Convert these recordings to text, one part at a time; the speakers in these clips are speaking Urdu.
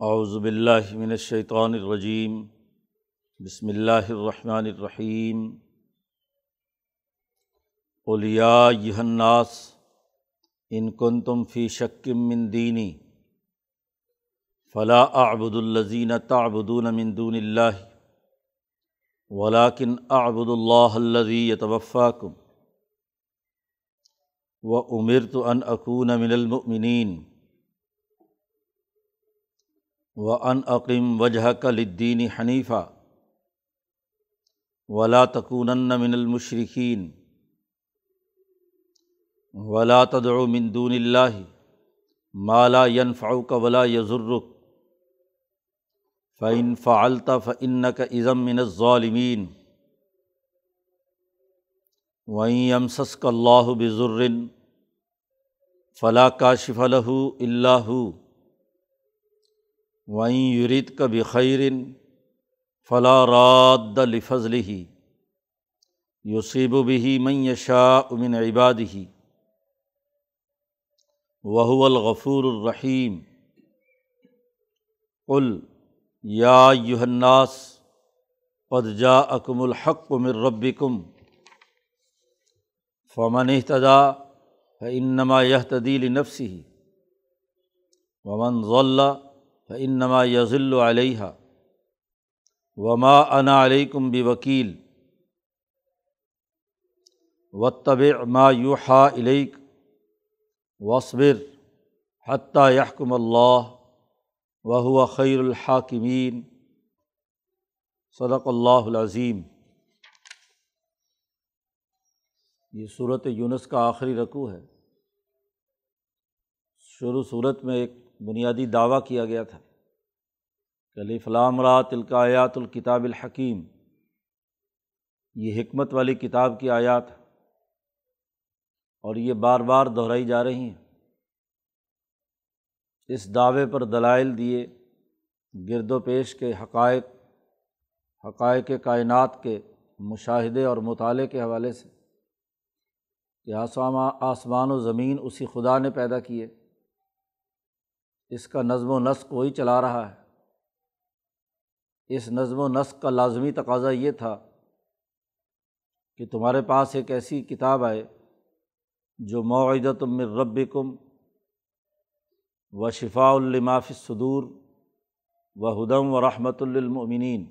اعوذ باللہ من الشیطان الرجیم، بسم اللہ الرحمن الرحیم۔ قل یا ایھا الناس، ان کنتم فی شک من دینی، فلا اعبد الذین تعبدون من دون اللہ ولکن اعبد اللہ الذی یتوفاکم وامرت ان اکون من المؤمنین۔ و ان عقیم وجہ کلدین حنیفہ ولا تکون من المشرقین ولا تدع من دون اللہ مالا ينفعك ولا يضرك فعن فعلت فإنك ازم من الظالمین وعین یمسسک اللہ بضر فلا کاشف له الا هو وہیں یریت کا بخیرن فلاں راد لفظل ہی یوسیب بھی من یشا امن عباد ہی وہو الغفور الرحیم قل یا یوہناس قد جا اکم الحق من ربکم فمن اہتدا فانما یہتدی لنفسہ ومن ضلع انما یزل علیہ وما انا علیکم بوکیل و طب ما یوحا علیک وصبر حتیٰ یحکم اللہ وهو خیر الحاکمین صدق اللہ العظیم۔ یہ صورت یونس کا آخری رقوع ہے۔ شروع صورت میں ایک بنیادی دعویٰ کیا گیا تھا کہ علی فلام را تلکایات الکتاب الحکیم، یہ حکمت والی کتاب کی آیات اور یہ بار بار دہرائی جا رہی ہیں۔ اس دعوے پر دلائل دیے گرد و پیش کے حقائق حقائق کائنات کے مشاہدے اور مطالعے کے حوالے سے کہ آسمان و زمین اسی خدا نے پیدا کیے۔ اس کا نظم و نسق وہی چلا رہا ہے۔ اس نظم و نسق کا لازمی تقاضا یہ تھا کہ تمہارے پاس ایک ایسی کتاب آئے جو معدت من رب کم و شفاء الماف صدور و ہدم و رحمۃ للمؤمنین۔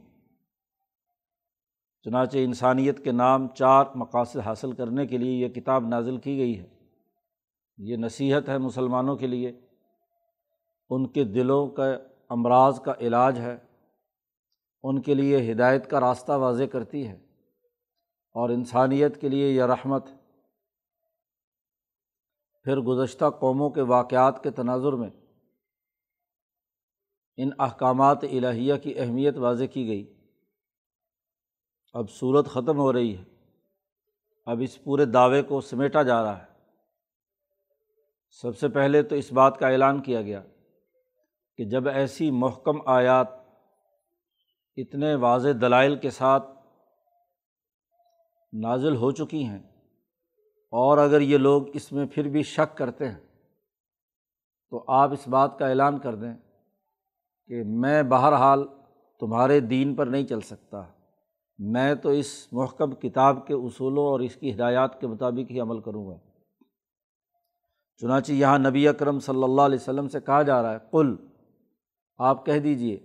چنانچہ انسانیت کے نام چار مقاصد حاصل کرنے کے لیے یہ کتاب نازل کی گئی ہے۔ یہ نصیحت ہے مسلمانوں کے لیے۔ ان کے دلوں کا امراض کا علاج ہے، ان کے لیے ہدایت کا راستہ واضح کرتی ہے، اور انسانیت کے لیے یہ رحمت پھر گزشتہ قوموں کے واقعات کے تناظر میں ان احکامات الہیہ کی اہمیت واضح کی گئی۔ اب صورت ختم ہو رہی ہے، اب اس پورے دعوے کو سمیٹا جا رہا ہے۔ سب سے پہلے تو اس بات کا اعلان کیا گیا۔ کہ جب ایسی محکم آیات اتنے واضح دلائل کے ساتھ نازل ہو چکی ہیں اور اگر یہ لوگ اس میں پھر بھی شک کرتے ہیں، تو آپ اس بات کا اعلان کر دیں کہ میں بہرحال تمہارے دین پر نہیں چل سکتا۔ میں تو اس محکم کتاب کے اصولوں اور اس کی ہدایات کے مطابق ہی عمل کروں گا۔ چنانچہ یہاں نبی اکرم صلی اللہ علیہ وسلم سے کہا جا رہا ہے کل آپ کہہ دیجیے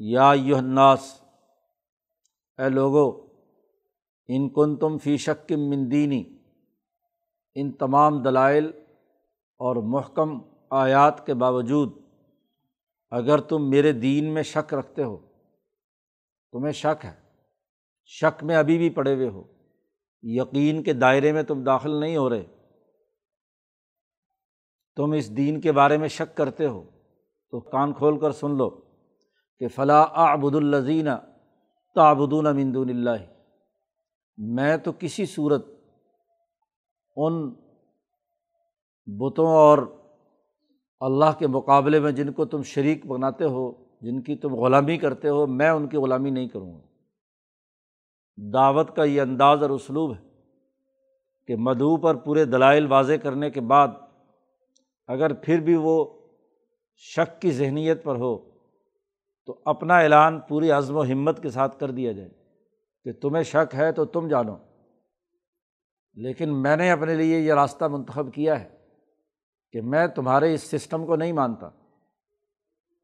یا الناس، اے لوگو، ان کن تم فی شک مندینی ان تمام دلائل اور محکم آیات کے باوجود اگر تم میرے دین میں شک رکھتے ہو، تمہیں شک ہے، شک میں ابھی بھی پڑے ہوئے ہو، یقین کے دائرے میں تم داخل نہیں ہو رہے، تم اس دین کے بارے میں شک کرتے ہو۔ تو کان کھول کر سن لو کہ فلاں آبد الزین تعبدون مندون اللہ۔ میں تو کسی صورت ان بتوں اور اللہ کے مقابلے میں جن کو تم شریک بناتے ہو، جن کی تم غلامی کرتے ہو، میں ان کی غلامی نہیں کروں گا۔ دعوت کا یہ انداز اور اسلوب ہے کہ مدعو پر پورے دلائل واضح کرنے کے بعد اگر پھر بھی وہ شک کی ذہنیت پر ہو، تو اپنا اعلان پوری عزم و ہمت کے ساتھ کر دیا جائے کہ تمہیں شک ہے تو تم جانو۔ لیکن میں نے اپنے لیے یہ راستہ منتخب کیا ہے کہ میں تمہارے اس سسٹم کو نہیں مانتا۔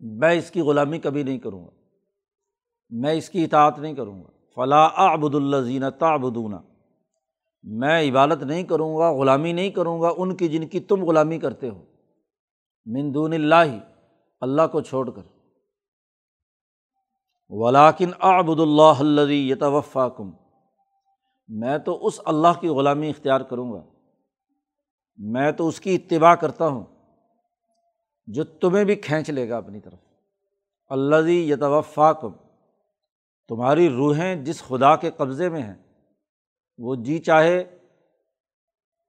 میں اس کی غلامی کبھی نہیں کروں گا۔ میں اس کی اطاعت نہیں کروں گا۔ فلاں ابد اللہ زینہ تعبدونہ میں عبادت نہیں کروں گا، غلامی نہیں کروں گا، ان کی جن کی تم غلامی کرتے ہو۔ مندون اللہ اللہ کو چھوڑ کر۔ ولاکن آبد اللہ یتوفا کم میں تو اس اللہ کی غلامی اختیار کروں گا۔ میں تو اس کی اتباع کرتا ہوں، جو تمہیں بھی کھینچ لے گا اپنی طرف۔ اللہ یتوفا کم تمہاری روحیں جس خدا کے قبضے میں ہیں، وہ جی چاہے،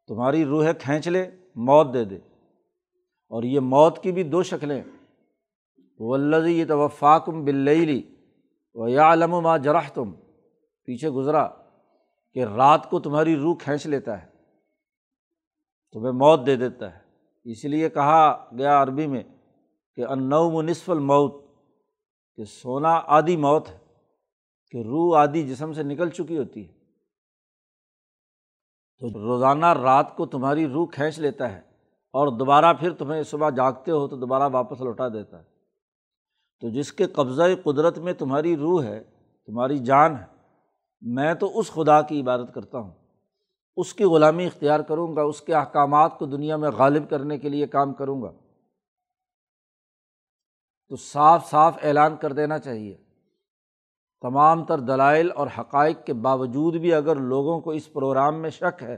تمہاری روحیں کھینچ لے، موت دے دے۔ اور یہ موت کی بھی دو شکلیں۔ وہ اللہ یہ توفاکم بلّی و یا علم ما جرح تم پیچھے گزرا کہ رات کو تمہاری روح کھینچ لیتا ہے، تمہیں موت دے دیتا ہے۔ اس لیے کہا گیا عربی میں کہ انّو نصف الموت، کہ سونا آدھی موت ہے، کہ روح آدھی جسم سے نکل چکی ہوتی ہے۔ تو روزانہ رات کو تمہاری روح کھینچ لیتا ہے۔ اور دوبارہ پھر تمہیں صبح جاگتے ہو تو دوبارہ واپس لوٹا دیتا ہے۔ تو جس کے قبضۂ قدرت میں تمہاری روح ہے، تمہاری جان ہے، میں تو اس خدا کی عبادت کرتا ہوں۔ اس کی غلامی اختیار کروں گا، اس کے احکامات کو دنیا میں غالب کرنے کے لیے کام کروں گا۔ تو صاف صاف اعلان کر دینا چاہیے۔ تمام تر دلائل اور حقائق کے باوجود بھی اگر لوگوں کو اس پروگرام میں شک ہے،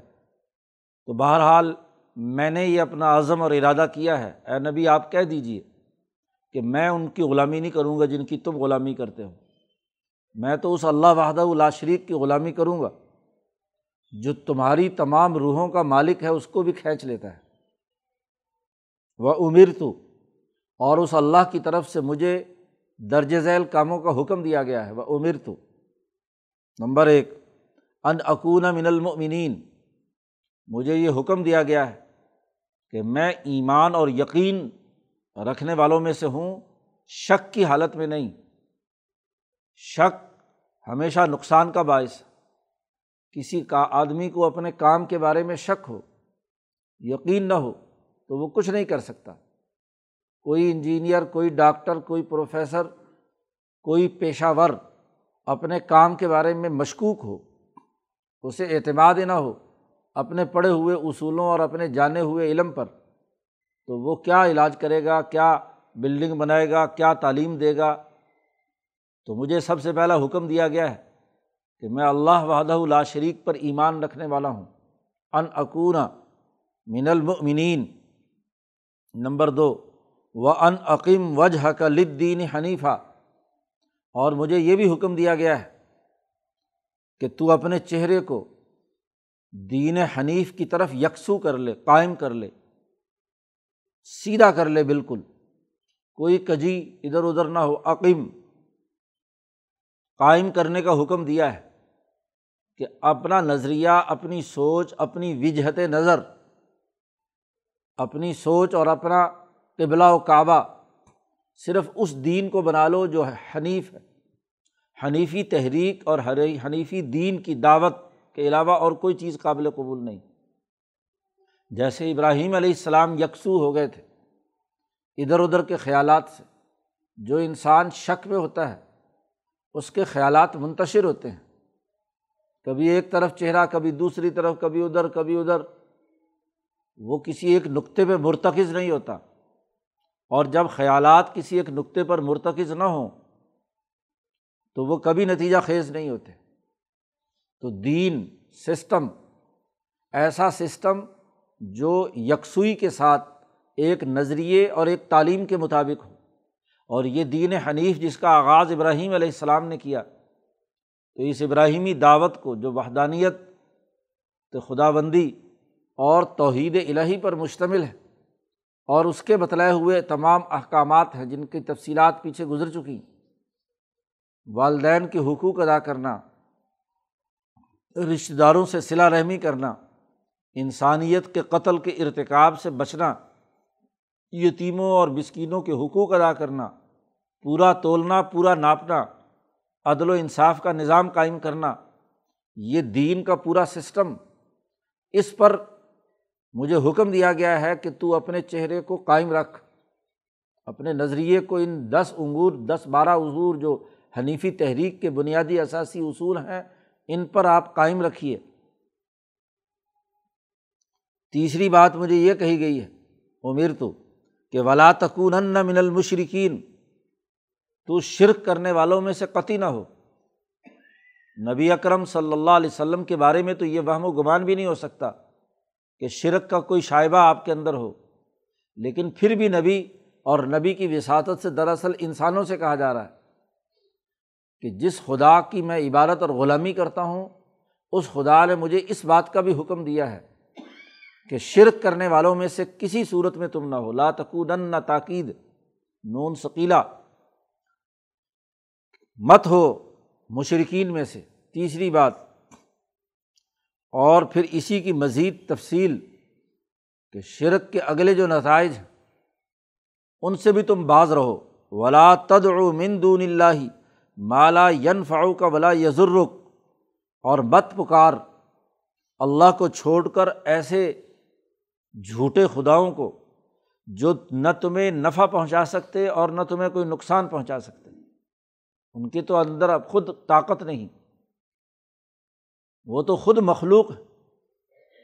تو بہرحال میں نے یہ اپنا عزم اور ارادہ کیا ہے۔ اے نبی، آپ کہہ دیجیے کہ میں ان کی غلامی نہیں کروں گا جن کی تم غلامی کرتے ہو۔ میں تو اس اللہ وحدہ اللہ شریک کی غلامی کروں گا۔ جو تمہاری تمام روحوں کا مالک ہے، اس کو بھی کھینچ لیتا ہے۔ وہ امیر تو اور اس اللہ کی طرف سے مجھے درج ذیل کاموں کا حکم دیا گیا ہے۔ وہ عمر تو نمبر ایک، ان اکون من المؤمنین مجھے یہ حکم دیا گیا ہے کہ میں ایمان اور یقین رکھنے والوں میں سے ہوں، شک کی حالت میں نہیں۔ شک ہمیشہ نقصان کا باعث کسی کا آدمی کو اپنے کام کے بارے میں شک ہو، یقین نہ ہو، تو وہ کچھ نہیں کر سکتا۔ کوئی انجینئر، کوئی ڈاکٹر، کوئی پروفیسر، کوئی پیشہ ور اپنے کام کے بارے میں مشکوک ہو، اسے اعتماد نہ ہو۔ اپنے پڑھے ہوئے اصولوں اور اپنے جانے ہوئے علم پر۔ تو وہ کیا علاج کرے گا؟ کیا بلڈنگ بنائے گا؟ کیا تعلیم دے گا؟ تو مجھے سب سے پہلا حکم دیا گیا ہے کہ میں اللہ وحدہ اللہ شریک پر ایمان رکھنے والا ہوں۔ ان اکون من المؤمنین۔ نمبر دو و ان عقیم وجہ کا لدین حنیفہ۔ اور مجھے یہ بھی حکم دیا گیا ہے کہ تو اپنے چہرے کو دین حنیف کی طرف یکسو کر لے، قائم کر لے، سیدھا کر لے بالکل۔ کوئی کجی ادھر ادھر نہ ہو۔ عقیم، قائم کرنے کا حکم دیا ہے کہ اپنا نظریہ، اپنی سوچ، اپنی وجہت نظر، اپنی سوچ اور اپنا قبلہ و کعبہ صرف اس دین کو بنا لو جو حنیف ہے۔ حنیفی تحریک اور حنیفی دین کی دعوت کے علاوہ اور کوئی چیز قابل قبول نہیں۔ جیسے ابراہیم علیہ السلام یکسو ہو گئے تھے، ادھر ادھر کے خیالات سے، جو انسان شک میں ہوتا ہے، اس کے خیالات منتشر ہوتے ہیں۔ کبھی ایک طرف چہرہ، کبھی دوسری طرف، کبھی ادھر کبھی ادھر۔ وہ کسی ایک نقطے پہ مرتکز نہیں ہوتا۔ اور جب خیالات کسی ایک نقطے پر مرتکز نہ ہوں، تو وہ کبھی نتیجہ خیز نہیں ہوتے۔ تو دین سسٹم، ایسا سسٹم جو یکسوئی کے ساتھ ایک نظریے اور ایک تعلیم کے مطابق ہو۔ اور یہ دین حنیف جس کا آغاز ابراہیم علیہ السلام نے کیا، تو اس ابراہیمی دعوت کو جو وحدانیت، تو خدا بندی اور توحید الہی پر مشتمل ہے، اور اس کے بتلائے ہوئے تمام احکامات ہیں جن کی تفصیلات پیچھے گزر چکی والدین کے حقوق ادا کرنا رشتہ داروں سے صلا رحمی کرنا، انسانیت کے قتل کے ارتکاب سے بچنا، یتیموں اور مسکینوں کے حقوق ادا کرنا، پورا تولنا، پورا ناپنا، عدل و انصاف کا نظام قائم کرنا، یہ دین کا پورا سسٹم۔ اس پر مجھے حکم دیا گیا ہے کہ تو اپنے چہرے کو قائم رکھ۔ اپنے نظریے کو ان دس انگور، دس بارہ عضور جو حنیفی تحریک کے بنیادی اثاثی اصول ہیں ان پر آپ قائم رکھیے۔ تیسری بات مجھے یہ کہی گئی ہے، امیر تو، کہ ولا تکون من المشرقین تو شرک کرنے والوں میں سے قطعی نہ ہو۔ نبی اکرم صلی اللہ علیہ وسلم کے بارے میں تو یہ وہم و گمان بھی نہیں ہو سکتا کہ شرک کا کوئی شائبہ آپ کے اندر ہو۔ لیکن پھر بھی نبی اور نبی کی وساطت سے دراصل انسانوں سے کہا جا رہا ہے۔ کہ جس خدا کی میں عبادت اور غلامی کرتا ہوں، اس خدا نے مجھے اس بات کا بھی حکم دیا ہے کہ شرک کرنے والوں میں سے کسی صورت میں تم نہ ہو۔ لا تکودن نہ تاکید، نون ثقیلا مت ہو مشرقین میں سے۔ تیسری بات، اور پھر اسی کی مزید تفصیل کہ شرک کے اگلے جو نتائج ہیں، ان سے بھی تم باز رہو۔ ولا تد من دون اللہ مالا ین فاؤ کا ولا یزرک اور مت پکار اللہ کو چھوڑ کر ایسے جھوٹے خداؤں کو جو نہ تمہیں نفع پہنچا سکتے اور نہ تمہیں کوئی نقصان پہنچا سکتے۔ ان کی تو اندر اب خود طاقت نہیں۔ وہ تو خود مخلوق ہے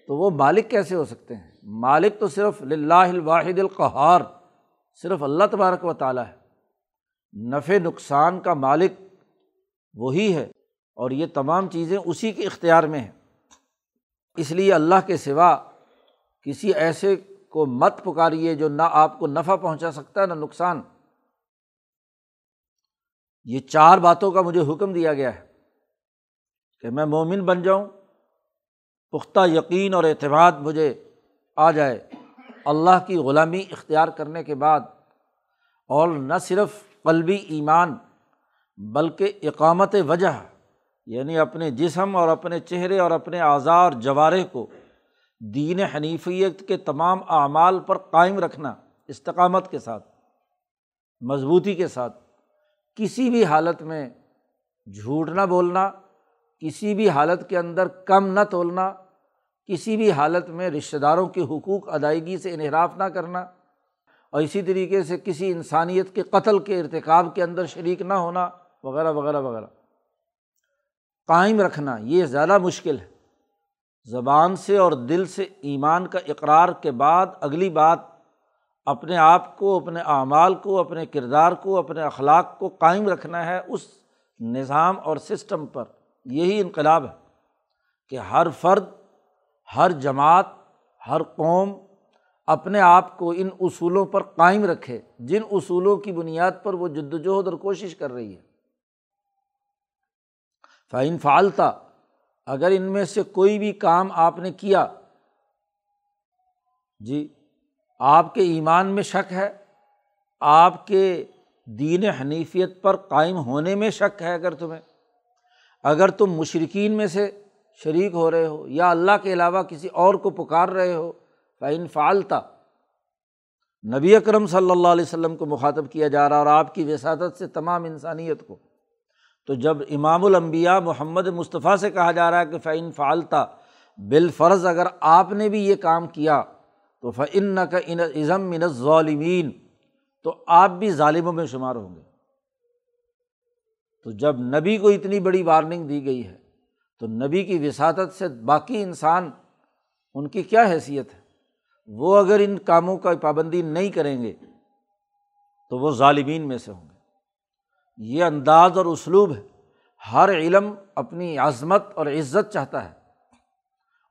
تو وہ مالک کیسے ہو سکتے ہیں؟ مالک تو صرف لاہ الواحد القہار، صرف اللہ تبارک و تعالیٰ ہے۔ نفع نقصان کا مالک وہی ہے اور یہ تمام چیزیں اسی کے اختیار میں ہیں۔ اس لیے اللہ کے سوا کسی ایسے کو مت پکاریے جو نہ آپ کو نفع پہنچا سکتا ہے نہ نقصان۔ یہ چار باتوں کا مجھے حکم دیا گیا ہے کہ میں مومن بن جاؤں، پختہ یقین اور اعتماد مجھے آ جائے اللہ کی غلامی اختیار کرنے کے بعد، اور نہ صرف قلبی ایمان، بلکہ اقامت وجہ یعنی اپنے جسم اور اپنے چہرے اور اپنے اعضاء اور جوارے کو، دین حنیفیت کے تمام اعمال پر قائم رکھنا، استقامت کے ساتھ، مضبوطی کے ساتھ۔ کسی بھی حالت میں جھوٹ نہ بولنا، کسی بھی حالت کے اندر کم نہ تولنا، کسی بھی حالت میں رشتہ داروں کے حقوق ادائیگی سے انحراف نہ کرنا۔ اور اسی طریقے سے کسی انسانیت کے قتل کے ارتکاب کے اندر شریک نہ ہونا، وغیرہ وغیرہ وغیرہ۔ قائم رکھنا، یہ زیادہ مشکل ہے۔ زبان سے اور دل سے ایمان کا اقرار کے بعد اگلی بات، اپنے آپ کو، اپنے اعمال کو، اپنے کردار کو، اپنے اخلاق کو قائم رکھنا ہے اس نظام اور سسٹم پر۔ یہی انقلاب ہے کہ ہر فرد، ہر جماعت، ہر قوم اپنے آپ کو ان اصولوں پر قائم رکھے۔ جن اصولوں کی بنیاد پر وہ جد وجہد اور کوشش کر رہی ہے۔ فعین فعالتا اگر ان میں سے کوئی بھی کام آپ نے کیا جی آپ کے ایمان میں شک ہے، آپ کے دین حنیفیت پر قائم ہونے میں شک ہے اگر تمہیں، اگر تم مشرقین میں سے شریک ہو رہے ہو یا اللہ کے علاوہ کسی اور کو پکار رہے ہو فعین فعالتا نبی اکرم صلی اللہ علیہ وسلم کو مخاطب کیا جا رہا اور آپ کی وساطت سے تمام انسانیت کو، تو جب امام الانبیاء محمد مصطفیٰ سے کہا جا رہا ہے کہ فعین فعالتا بالفرض اگر آپ نے بھی یہ کام کیا، تو فعن کا ان من ظالمین تو آپ بھی ظالموں میں شمار ہوں گے۔ تو جب نبی کو اتنی بڑی وارننگ دی گئی ہے، تو نبی کی وساطت سے باقی انسان، ان کی کیا حیثیت ہے؟ وہ اگر ان کاموں کا پابندی نہیں کریں گے تو وہ ظالمین میں سے ہوں گے۔ یہ انداز اور اسلوب ہے۔ ہر علم اپنی عظمت اور عزت چاہتا ہے۔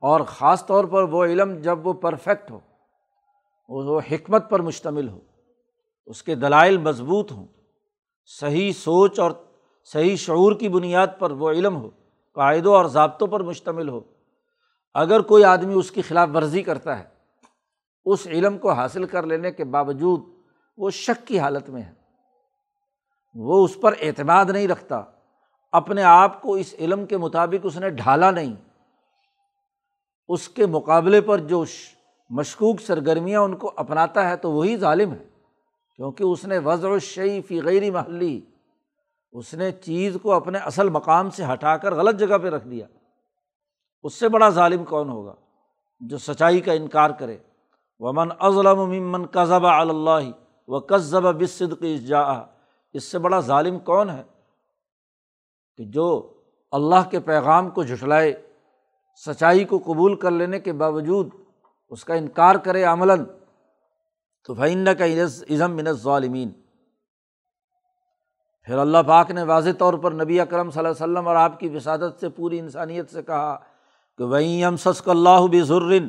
اور خاص طور پر وہ علم جب وہ پرفیکٹ ہو، وہ حکمت پر مشتمل ہو، اس کے دلائل مضبوط ہوں، صحیح سوچ اور صحیح شعور کی بنیاد پر وہ علم ہو، قاعدوں اور ضابطوں پر مشتمل ہو۔ اگر کوئی آدمی اس کی خلاف ورزی کرتا ہے اس علم کو حاصل کر لینے کے باوجود وہ شک کی حالت میں ہے۔ وہ اس پر اعتماد نہیں رکھتا۔ اپنے آپ کو اس علم کے مطابق اس نے ڈھالا نہیں۔ اس کے مقابلے پر جو مشکوک سرگرمیاں ان کو اپناتا ہے تو وہی ظالم ہے۔ کیونکہ اس نے وضع الشعی فی غیر محلی۔ اس نے چیز کو اپنے اصل مقام سے ہٹا کر غلط جگہ پہ رکھ دیا۔ اس سے بڑا ظالم کون ہوگا جو سچائی کا انکار کرے؟ ومن ازلم ممن قذب اللہ و قذب بصدق جا اس سے بڑا ظالم کون ہے؟ کہ جو اللہ کے پیغام کو جھٹلائے، سچائی کو قبول کر لینے کے باوجود اس کا انکار کرے عملاً، تو فعند کا عزم من ظالمین پھر اللہ پاک نے واضح طور پر نبی اکرم صلی اللہ علیہ وسلم اور آپ کی وسادت سے، پوری انسانیت سے کہا کہ وہیں ام سسک اللہ بزرن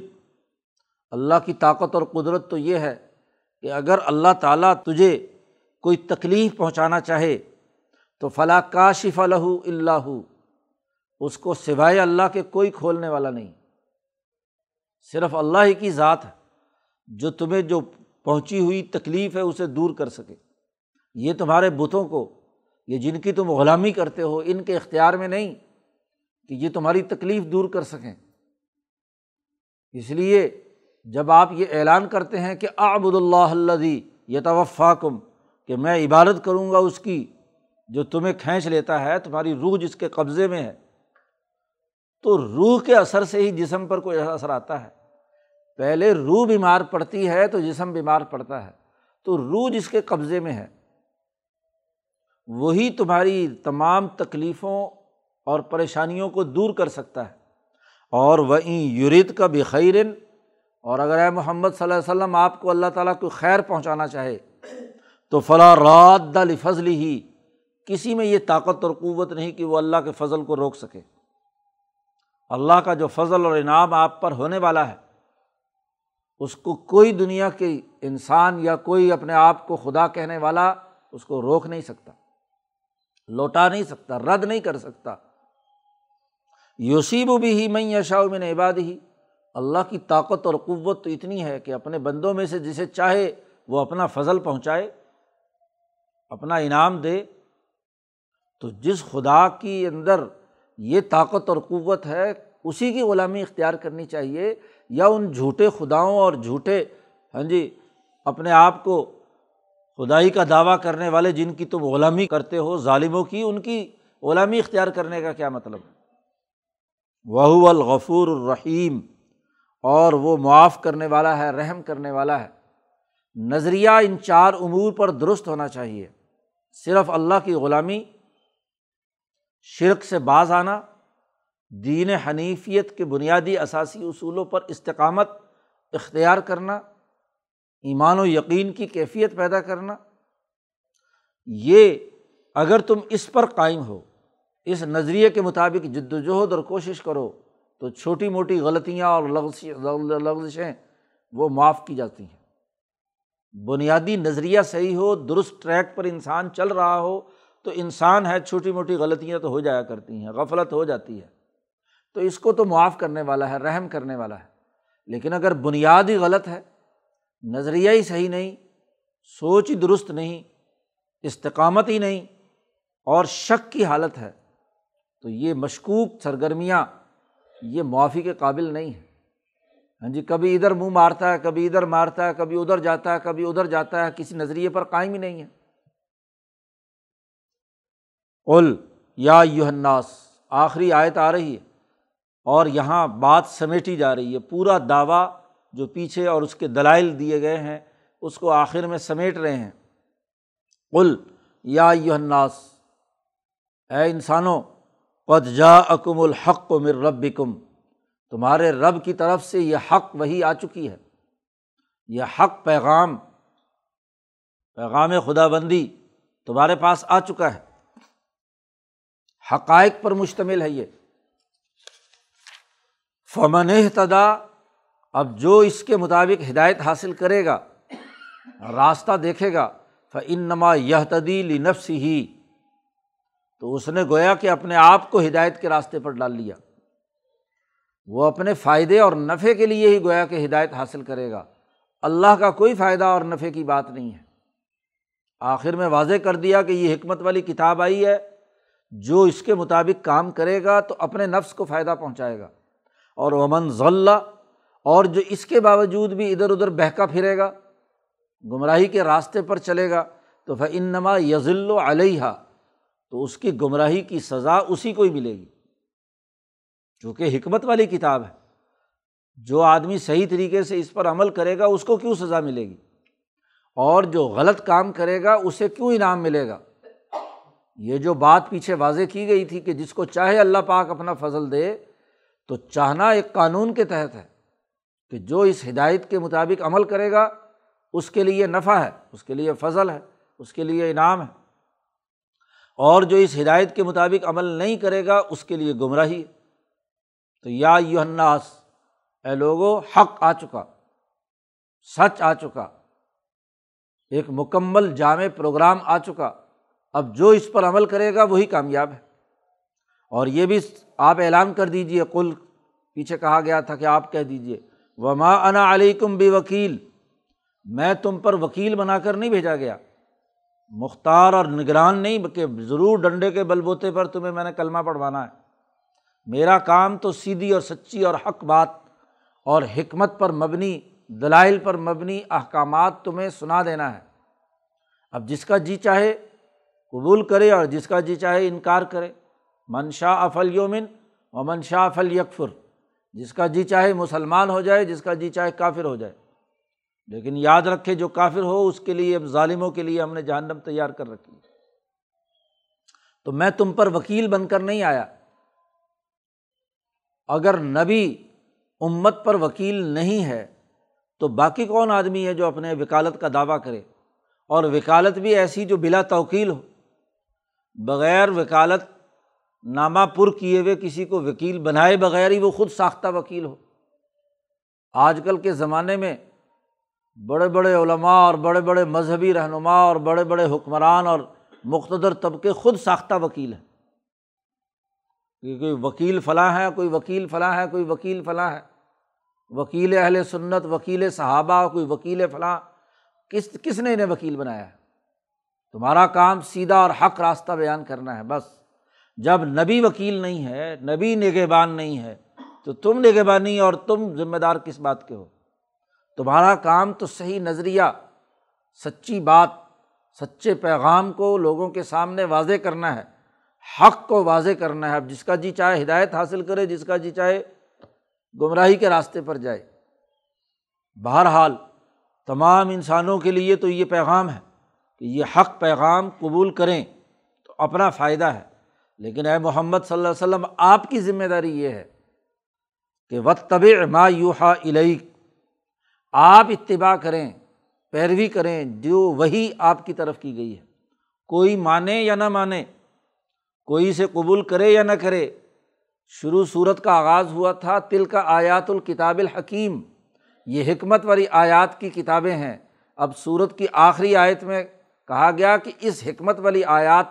اللہ کی طاقت اور قدرت تو یہ ہے کہ اگر اللہ تعالیٰ تجھے کوئی تکلیف پہنچانا چاہے تو فلاں کاشف الہ اللہ اس کو سوائے اللہ کے کوئی کھولنے والا نہیں۔ صرف اللہ ہی کی ذات ہے، جو تمہیں جو پہنچی ہوئی تکلیف ہے اسے دور کر سکے۔ یہ تمہارے بتوں کو، یہ جن کی تم غلامی کرتے ہو، ان کے اختیار میں نہیں کہ یہ تمہاری تکلیف دور کر سکیں۔ اس لیے جب آپ یہ اعلان کرتے ہیں کہ آبد اللہ اللہ یہ توفا کم کہ میں عبادت کروں گا اس کی جو تمہیں کھینچ لیتا ہے، تمہاری روح جس کے قبضے میں ہے۔ تو روح کے اثر سے ہی جسم پر کوئی اثر آتا ہے۔ پہلے روح بیمار پڑتی ہے تو جسم بیمار پڑتا ہے۔ تو روح جس کے قبضے میں ہے، وہی تمہاری تمام تکلیفوں اور پریشانیوں کو دور کر سکتا ہے۔ اور وہیں یورید کا بخیرن اور اگر اے محمد صلی اللہ علیہ وسلم آپ کو اللہ تعالیٰ کو خیر پہنچانا چاہے، تو فلاں رات فضل ہی، کسی میں یہ طاقت اور قوت نہیں کہ وہ اللہ کے فضل کو روک سکے۔ اللہ کا جو فضل اور انعام آپ پر ہونے والا ہے، اس کو کوئی دنیا کے انسان یا کوئی اپنے آپ کو خدا کہنے والا اس کو روک نہیں سکتا، لوٹا نہیں سکتا، رد نہیں کر سکتا۔ یوسیب بھی ہی میں یشا میں عباد ہی اللہ کی طاقت اور قوت تو اتنی ہے کہ اپنے بندوں میں سے جسے چاہے وہ اپنا فضل پہنچائے، اپنا انعام دے۔ تو جس خدا کی اندر یہ طاقت اور قوت ہے، اسی کی غلامی اختیار کرنی چاہیے۔ یا ان جھوٹے خداؤں اور جھوٹے ہاں جی اپنے آپ کو خدائی کا دعویٰ کرنے والے جن کی تم غلامی کرتے ہو، ظالموں کی، ان کی غلامی اختیار کرنے کا کیا مطلب؟ ہے وہ الغفور الرحیم۔ اور وہ معاف کرنے والا ہے، رحم کرنے والا ہے۔ نظریہ ان چار امور پر درست ہونا چاہیے۔ صرف اللہ کی غلامی، شرک سے باز آنا، دین حنیفیت کے بنیادی اثاثی اصولوں پر استقامت، اختیار کرنا، ایمان و یقین کی کیفیت پیدا کرنا۔ یہ اگر تم اس پر قائم ہو، اس نظریے کے مطابق جد وجہد اور کوشش کرو تو چھوٹی موٹی غلطیاں اور لغزشیں وہ معاف کی جاتی ہیں۔ بنیادی نظریہ صحیح ہو، درست ٹریک پر انسان چل رہا ہو، تو انسان ہے، چھوٹی موٹی غلطیاں تو ہو جایا کرتی ہیں، غفلت ہو جاتی ہے۔ تو اس کو تو معاف کرنے والا ہے، رحم کرنے والا ہے۔ لیکن اگر بنیاد ہی غلط ہے، نظریہ ہی صحیح نہیں، سوچ ہی درست نہیں، استقامت ہی نہیں اور شک کی حالت ہے، تو یہ مشکوک سرگرمیاں یہ معافی کے قابل نہیں ہے۔ ہاں جی کبھی ادھر منہ مارتا ہے، کبھی ادھر مارتا ہے، کبھی ادھر جاتا ہے، کبھی ادھر جاتا ہے، کسی نظریے پر قائم ہی نہیں ہے۔ اول یا یوہناس آخری آیت آ رہی ہے۔ اور یہاں بات سمیٹی جا رہی ہے۔ پورا دعویٰ جو پیچھے اور اس کے دلائل دیے گئے ہیں، اس کو آخر میں سمیٹ رہے ہیں۔ قل یا یوہناس اے انسانوں قد جا اکم الحق و مر رب کم تمہارے رب کی طرف سے یہ حق وہی آ چکی ہے۔ یہ حق پیغام پیغام خدا بندی تمہارے پاس آ چکا ہے۔ حقائق پر مشتمل ہے یہ۔ فمن تدا اب جو اس کے مطابق ہدایت حاصل کرے گا، راستہ دیکھے گا فن نما یہ تدیل نفس ہی تو اس نے گویا کہ اپنے آپ کو ہدایت کے راستے پر ڈال لیا۔ وہ اپنے فائدے اور نفع کے لیے ہی گویا کہ ہدایت حاصل کرے گا۔ اللہ کا کوئی فائدہ اور نفع کی بات نہیں ہے۔ آخر میں واضح کر دیا کہ یہ حکمت والی کتاب آئی ہے۔ جو اس کے مطابق کام کرے گا تو اپنے نفس کو فائدہ پہنچائے گا۔ اور امن ضلع اور جو اس کے باوجود بھی ادھر ادھر بہکا پھرے گا، گمراہی کے راستے پر چلے گا، تو فنما یزل و علیہ تو اس کی گمراہی کی سزا اسی کو ہی ملے گی۔ چونکہ حکمت والی کتاب ہے۔ جو آدمی صحیح طریقے سے اس پر عمل کرے گا، اس کو کیوں سزا ملے گی؟ اور جو غلط کام کرے گا، اسے کیوں انعام ملے گا؟ یہ جو بات پیچھے واضح کی گئی تھی کہ جس کو چاہے اللہ پاک اپنا فضل دے، تو چاہنا ایک قانون کے تحت ہے کہ جو اس ہدایت کے مطابق عمل کرے گا، اس کے لیے نفع ہے، اس کے لیے فضل ہے، اس کے لیے انعام ہے۔ اور جو اس ہدایت کے مطابق عمل نہیں کرے گا، اس کے لیے گمراہی۔ تو یا یو الناس، اے لوگو، حق آ چکا، سچ آ چکا، ایک مکمل جامع پروگرام آ چکا۔ اب جو اس پر عمل کرے گا، وہی کامیاب ہے۔ اور یہ بھی آپ اعلان کر دیجیے کل پیچھے کہا گیا تھا کہ آپ کہہ دیجیے وما انا علیکم بے وکیل میں تم پر وکیل بنا کر نہیں بھیجا گیا۔ مختار اور نگران نہیں کہ ضرور ڈنڈے کے بل بوتے پر تمہیں میں نے کلمہ پڑھوانا ہے۔ میرا کام تو سیدھی اور سچی اور حق بات اور حکمت پر مبنی، دلائل پر مبنی احکامات تمہیں سنا دینا ہے۔ اب جس کا جی چاہے قبول کرے اور جس کا جی چاہے انکار کرے۔ منشا افل یومن و منشا افل یکفر جس کا جی چاہے مسلمان ہو جائے، جس کا جی چاہے کافر ہو جائے۔ لیکن یاد رکھے جو کافر ہو، اس کے لیے، ظالموں کے لیے ہم نے جہنم تیار کر رکھی۔ تو میں تم پر وکیل بن کر نہیں آیا۔ اگر نبی امت پر وکیل نہیں ہے، تو باقی کون آدمی ہے جو اپنے وکالت کا دعویٰ کرے؟ اور وکالت بھی ایسی جو بلا توکیل ہو۔ بغیر وکالت نامہ پر کیے ہوئے کسی کو وکیل بنائے بغیر ہی وہ خود ساختہ وکیل ہو۔ آج کل کے زمانے میں بڑے بڑے علماء اور بڑے بڑے مذہبی رہنما اور بڑے بڑے حکمران اور مقتدر طبقے خود ساختہ وکیل ہیں۔ کہ کوئی وکیل فلاں ہے، کوئی وکیل فلاں ہے، کوئی وکیل فلاں ہے۔ وکیل اہل سنت، وکیل صحابہ، کوئی وکیل فلاں۔ کس کس نے انہیں وکیل بنایا ہے؟ تمہارا کام سیدھا اور حق راستہ بیان کرنا ہے، بس۔ جب نبی وکیل نہیں ہے، نبی نگہبان نہیں ہے، تو تم نگہبانی اور تم ذمہ دار کس بات کے ہو؟ تمہارا کام تو صحیح نظریہ، سچی بات، سچے پیغام کو لوگوں کے سامنے واضح کرنا ہے، حق کو واضح کرنا ہے۔ اب جس کا جی چاہے ہدایت حاصل کرے، جس کا جی چاہے گمراہی کے راستے پر جائے۔ بہرحال، تمام انسانوں کے لیے تو یہ پیغام ہے کہ یہ حق پیغام قبول کریں تو اپنا فائدہ ہے۔ لیکن اے محمد صلی اللہ علیہ وسلم، آپ کی ذمہ داری یہ ہے کہ و طب ما یوحا علیک آپ اتباع کریں، پیروی کریں، جو وہی آپ کی طرف کی گئی ہے۔ کوئی مانے یا نہ مانے، کوئی سے قبول کرے یا نہ کرے، شروع صورت کا آغاز ہوا تھا تل کا آیات الکتاب الحکیم۔ یہ حکمت والی آیات کی کتابیں ہیں۔ اب صورت کی آخری آیت میں کہا گیا کہ اس حکمت والی آیات،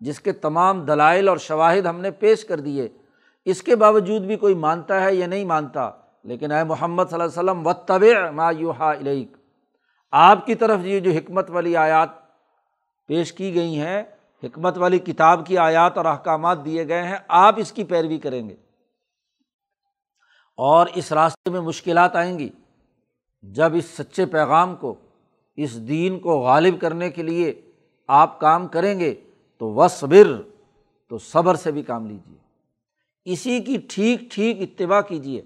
جس کے تمام دلائل اور شواہد ہم نے پیش کر دیے، اس کے باوجود بھی کوئی مانتا ہے یا نہیں مانتا لیکن اے محمد صلی اللہ علیہ وسلم و طب ما یوحا علیک آپ کی طرف یہ جو حکمت والی آیات پیش کی گئی ہیں، حکمت والی کتاب کی آیات اور احکامات دیے گئے ہیں، آپ اس کی پیروی کریں گے۔ اور اس راستے میں مشکلات آئیں گی۔ جب اس سچے پیغام کو، اس دین کو غالب کرنے کے لیے آپ کام کریں گے، تو وصبر تو صبر سے بھی کام لیجیے اسی کی ٹھیک ٹھیک اتباع کیجیے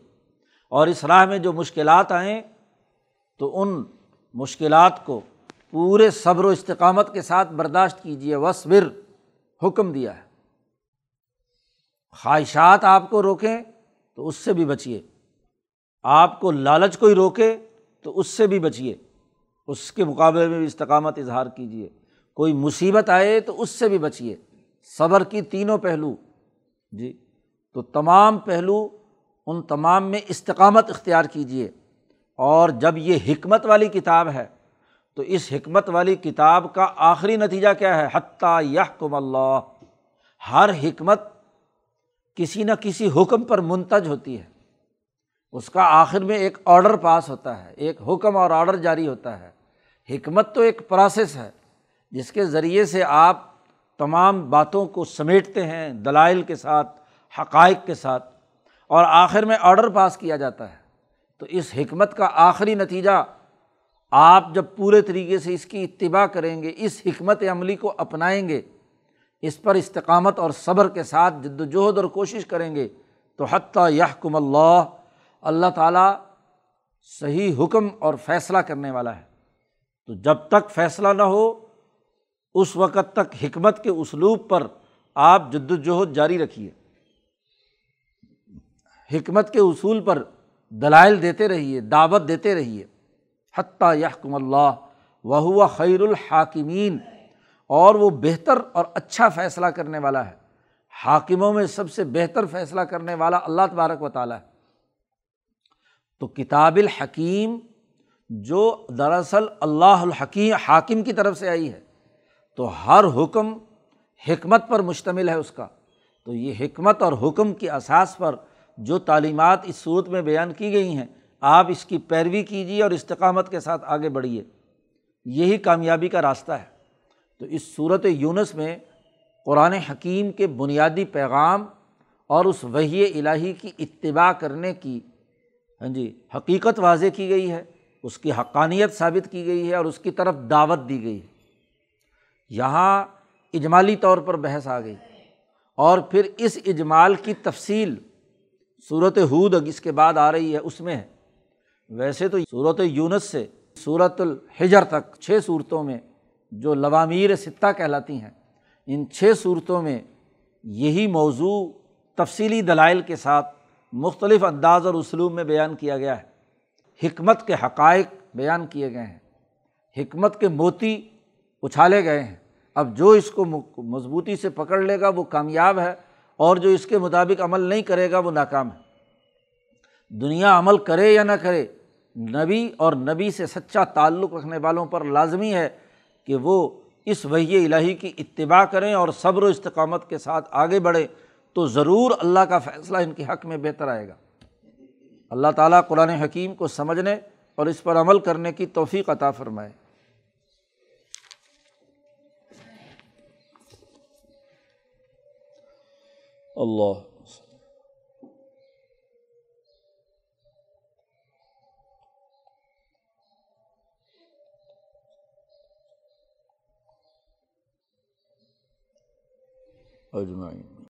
اور اس راہ میں جو مشکلات آئیں، تو ان مشکلات کو پورے صبر و استقامت کے ساتھ برداشت کیجیے وصبر، حکم دیا ہے۔ خواہشات آپ کو روکیں، تو اس سے بھی بچیے آپ کو لالچ کوئی روکے، تو اس سے بھی بچیے اس کے مقابلے میں بھی استقامت اظہار کیجیے کوئی مصیبت آئے، تو اس سے بھی بچیے صبر کی تینوں پہلو۔ جی تو تمام پہلو ان تمام میں استقامت اختیار کیجیے اور جب یہ حکمت والی کتاب ہے، تو اس حکمت والی کتاب کا آخری نتیجہ کیا ہے؟ حتیٰ یہ اللہ۔ ہر حکمت کسی نہ کسی حکم پر منتج ہوتی ہے۔ اس کا آخر میں ایک آڈر پاس ہوتا ہے، ایک حکم اور آڈر جاری ہوتا ہے۔ حکمت تو ایک پروسیس ہے، جس کے ذریعے سے آپ تمام باتوں کو سمیٹتے ہیں، دلائل کے ساتھ، حقائق کے ساتھ۔ اور آخر میں آڈر پاس کیا جاتا ہے۔ تو اس حکمت کا آخری نتیجہ آپ جب پورے طریقے سے اس کی اتباع کریں گے، اس حکمت عملی کو اپنائیں گے، اس پر استقامت اور صبر کے ساتھ جد وجہد اور کوشش کریں گے، تو حتیٰ یحکم اللہ اللہ تعالیٰ صحیح حکم اور فیصلہ کرنے والا ہے۔ تو جب تک فیصلہ نہ ہو، اس وقت تک حکمت کے اسلوب پر آپ جد وجہد جاری رکھیے۔ حکمت کے اصول پر دلائل دیتے رہیے، دعوت دیتے رہیے۔ حتیٰ یحکم اللہ وہ خیر الحاکمین۔ اور وہ بہتر اور اچھا فیصلہ کرنے والا ہے۔ حاکموں میں سب سے بہتر فیصلہ کرنے والا اللہ تبارک و تعالیٰ ہے۔ تو کتاب الحکیم جو دراصل اللہ الحکیم، حاکم کی طرف سے آئی ہے، تو ہر حکم حکمت پر مشتمل ہے اس کا۔ تو یہ حکمت اور حکم کی اساس پر جو تعلیمات اس صورت میں بیان کی گئی ہیں، آپ اس کی پیروی کیجیے اور استقامت کے ساتھ آگے بڑھیے یہی کامیابی کا راستہ ہے۔ تو اس صورت یونس میں قرآن حکیم کے بنیادی پیغام اور اس وحی الہی کی اتباع کرنے کی ہاں جی حقیقت واضح کی گئی ہے، اس کی حقانیت ثابت کی گئی ہے اور اس کی طرف دعوت دی گئی ہے۔ یہاں اجمالی طور پر بحث آ گئی اور پھر اس اجمال کی تفصیل صورت حود اس کے بعد آ رہی ہے، اس میں ہے۔ ویسے تو صورت یونس سے صورت الحجر تک چھ صورتوں میں جو لوامیر سطح کہلاتی ہیں، ان چھ صورتوں میں یہی موضوع تفصیلی دلائل کے ساتھ مختلف انداز اور اسلوب میں بیان کیا گیا ہے۔ حکمت کے حقائق بیان کیے گئے ہیں۔ حکمت کے موتی اچھالے گئے ہیں۔ اب جو اس کو مضبوطی سے پکڑ لے گا، وہ کامیاب ہے۔ اور جو اس کے مطابق عمل نہیں کرے گا وہ ناکام ہے۔ دنیا عمل کرے یا نہ کرے، نبی اور نبی سے سچا تعلق رکھنے والوں پر لازمی ہے کہ وہ اس وحی الہی کی اتباع کریں اور صبر و استقامت کے ساتھ آگے بڑھیں، تو ضرور اللہ کا فیصلہ ان کے حق میں بہتر آئے گا۔ اللہ تعالیٰ قرآن حکیم کو سمجھنے اور اس پر عمل کرنے کی توفیق عطا فرمائے۔ اللہ اجمعین